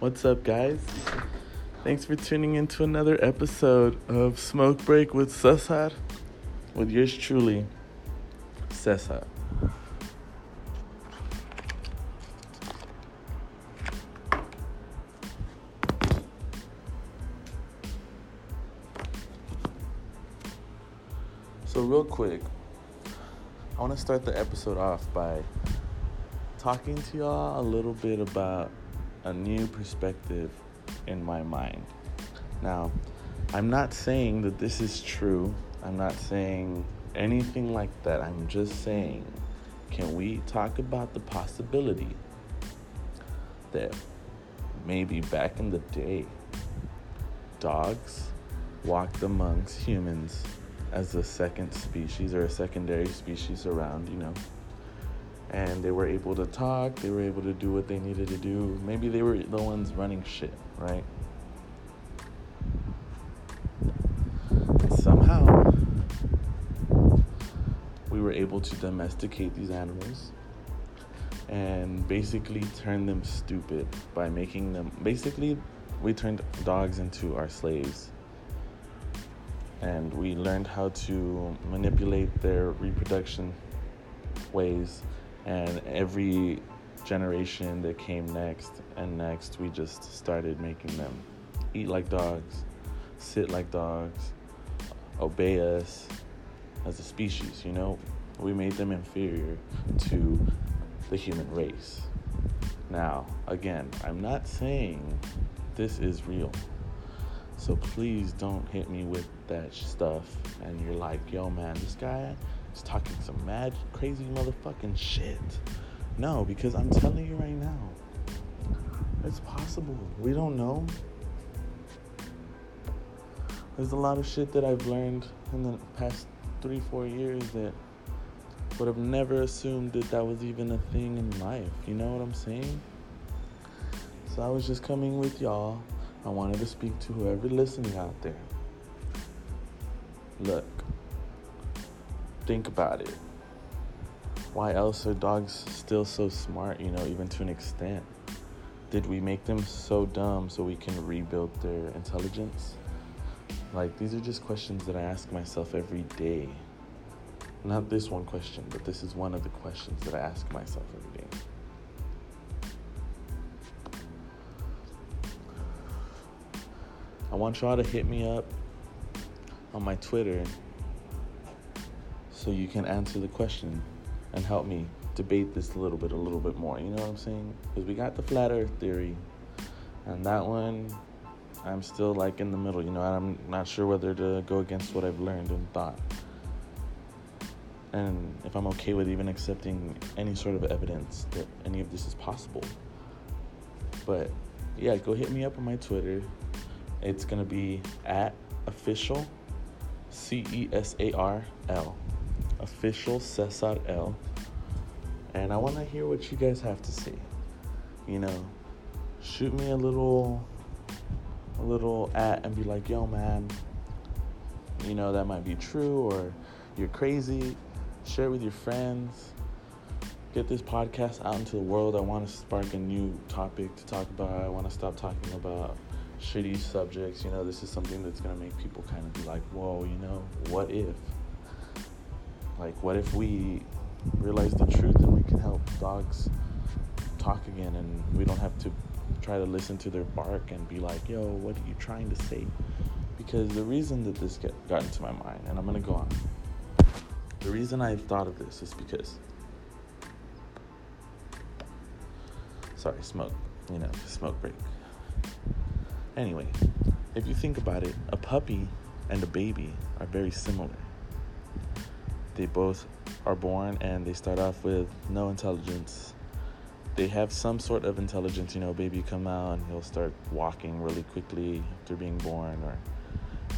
What's up, guys? Thanks for tuning in to another episode of Smoke Break with Cesar, with yours truly, Cesar. So, real quick, I want to start the episode off by talking to y'all a little bit about a new perspective in my mind. Now, I'm not saying that this is true. I'm not saying anything like that. I'm just saying, can we talk about the possibility that maybe back in the day, dogs walked amongst humans as a second species or a secondary species around, you know. And they were able to talk, they were able to do what they needed to do. Maybe they were the ones running shit, right? Somehow, we were able to domesticate these animals and basically turn them stupid by making them basically we turned dogs into our slaves and we learned how to manipulate their reproduction ways and every generation that came next and next we just started making them eat like dogs sit like dogs obey us as a species you know? We made them inferior to the human race. Now again i'm not saying this is real. So please don't hit me with that stuff and you're like, yo man, this guy talking some mad crazy motherfucking shit. No, because I'm telling you right now, it's possible. We don't know. There's a lot of shit that I've learned in the past three, four years that would have never assumed that that was even a thing in life. You know what I'm saying? So I was just coming with y'all I wanted to speak to whoever listening out there. Look, think about it. Why else are dogs still so smart, you know, even to an extent? Did we make them so dumb so we can rebuild their intelligence? Like, these are just questions that I ask myself every day. Not this one question, but this is one of the questions that I ask myself every day. I want y'all to hit me up on my Twitter so you can answer the question and help me debate this a little bit, a little bit more. You know what I'm saying? Because we got the flat Earth theory, and that one, I'm still like in the middle. You know, I'm not sure whether to go against what I've learned and thought, and if I'm okay with even accepting any sort of evidence that any of this is possible. But yeah, go hit me up on my Twitter. It's to be at official C E S A R L. Official Cesar L. And I want to hear what you guys have to say. You know, shoot me a little a little at and be like, "Yo, man, you know that might be true or you're crazy." Share it with your friends. Get this podcast out into the world. I want to spark a new topic to talk about. I want to stop talking about shitty subjects. You know, this is something that's gonna make people kind of be like, whoa, you know, what if? Like, what if we realize the truth and we can help dogs talk again and we don't have to try to listen to their bark and be like, yo, what are you trying to say? Because the reason that this get, got into my mind, and I'm gonna go on, the reason I thought of this is because, sorry, smoke, you know, smoke break. Anyway, if you think about it, a puppy and a baby are very similar. They both are born and they start off with no intelligence. They have some sort of intelligence, you know, baby come out and he'll start walking really quickly after being born or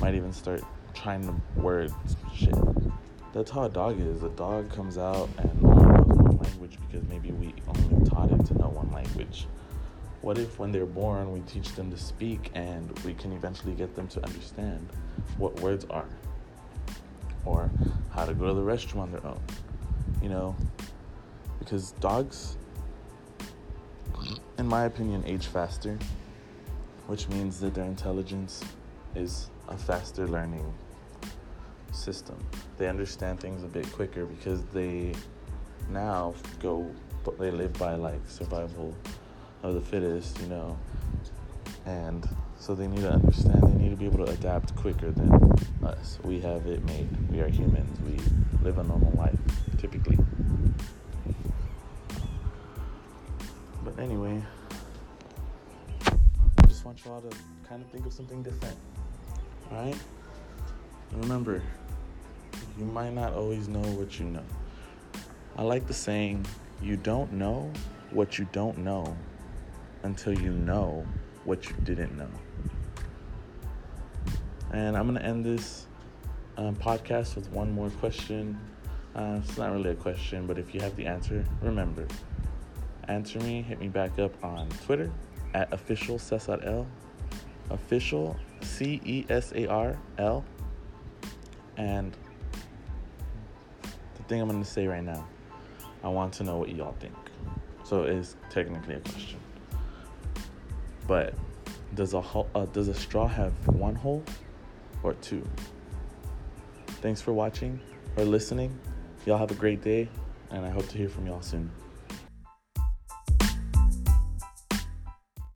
might even start trying to words shit. That's how a dog is. A dog comes out and only knows one language because maybe we only taught it to know one language. What if, when they're born, we teach them to speak and we can eventually get them to understand what words are or how to go to the restroom on their own? You know, because dogs, in my opinion, age faster which means that their intelligence is a faster learning system. They understand things a bit quicker because they now go, they live by like survival of the fittest, you know, and so they need to understand, they need to be able to adapt quicker than us. We have it made. We are humans. We live a normal life, typically. But anyway, I just want y'all to kind of think of something different. Alright? Remember, you might not always know what you know. I like the saying, you don't know what you don't know until you know what you didn't know. And I'm going to end this um, podcast with one more question. Uh, it's not really a question, but if you have the answer, remember, answer me. Hit me back up on Twitter at official Cesar official C E S A R L. And the thing I'm going to say right now, I want to know what y'all think. So it is technically a question. But does a uh, does a straw have one hole or two? Thanks for watching or listening. Y'all have a great day, and I hope to hear from y'all soon.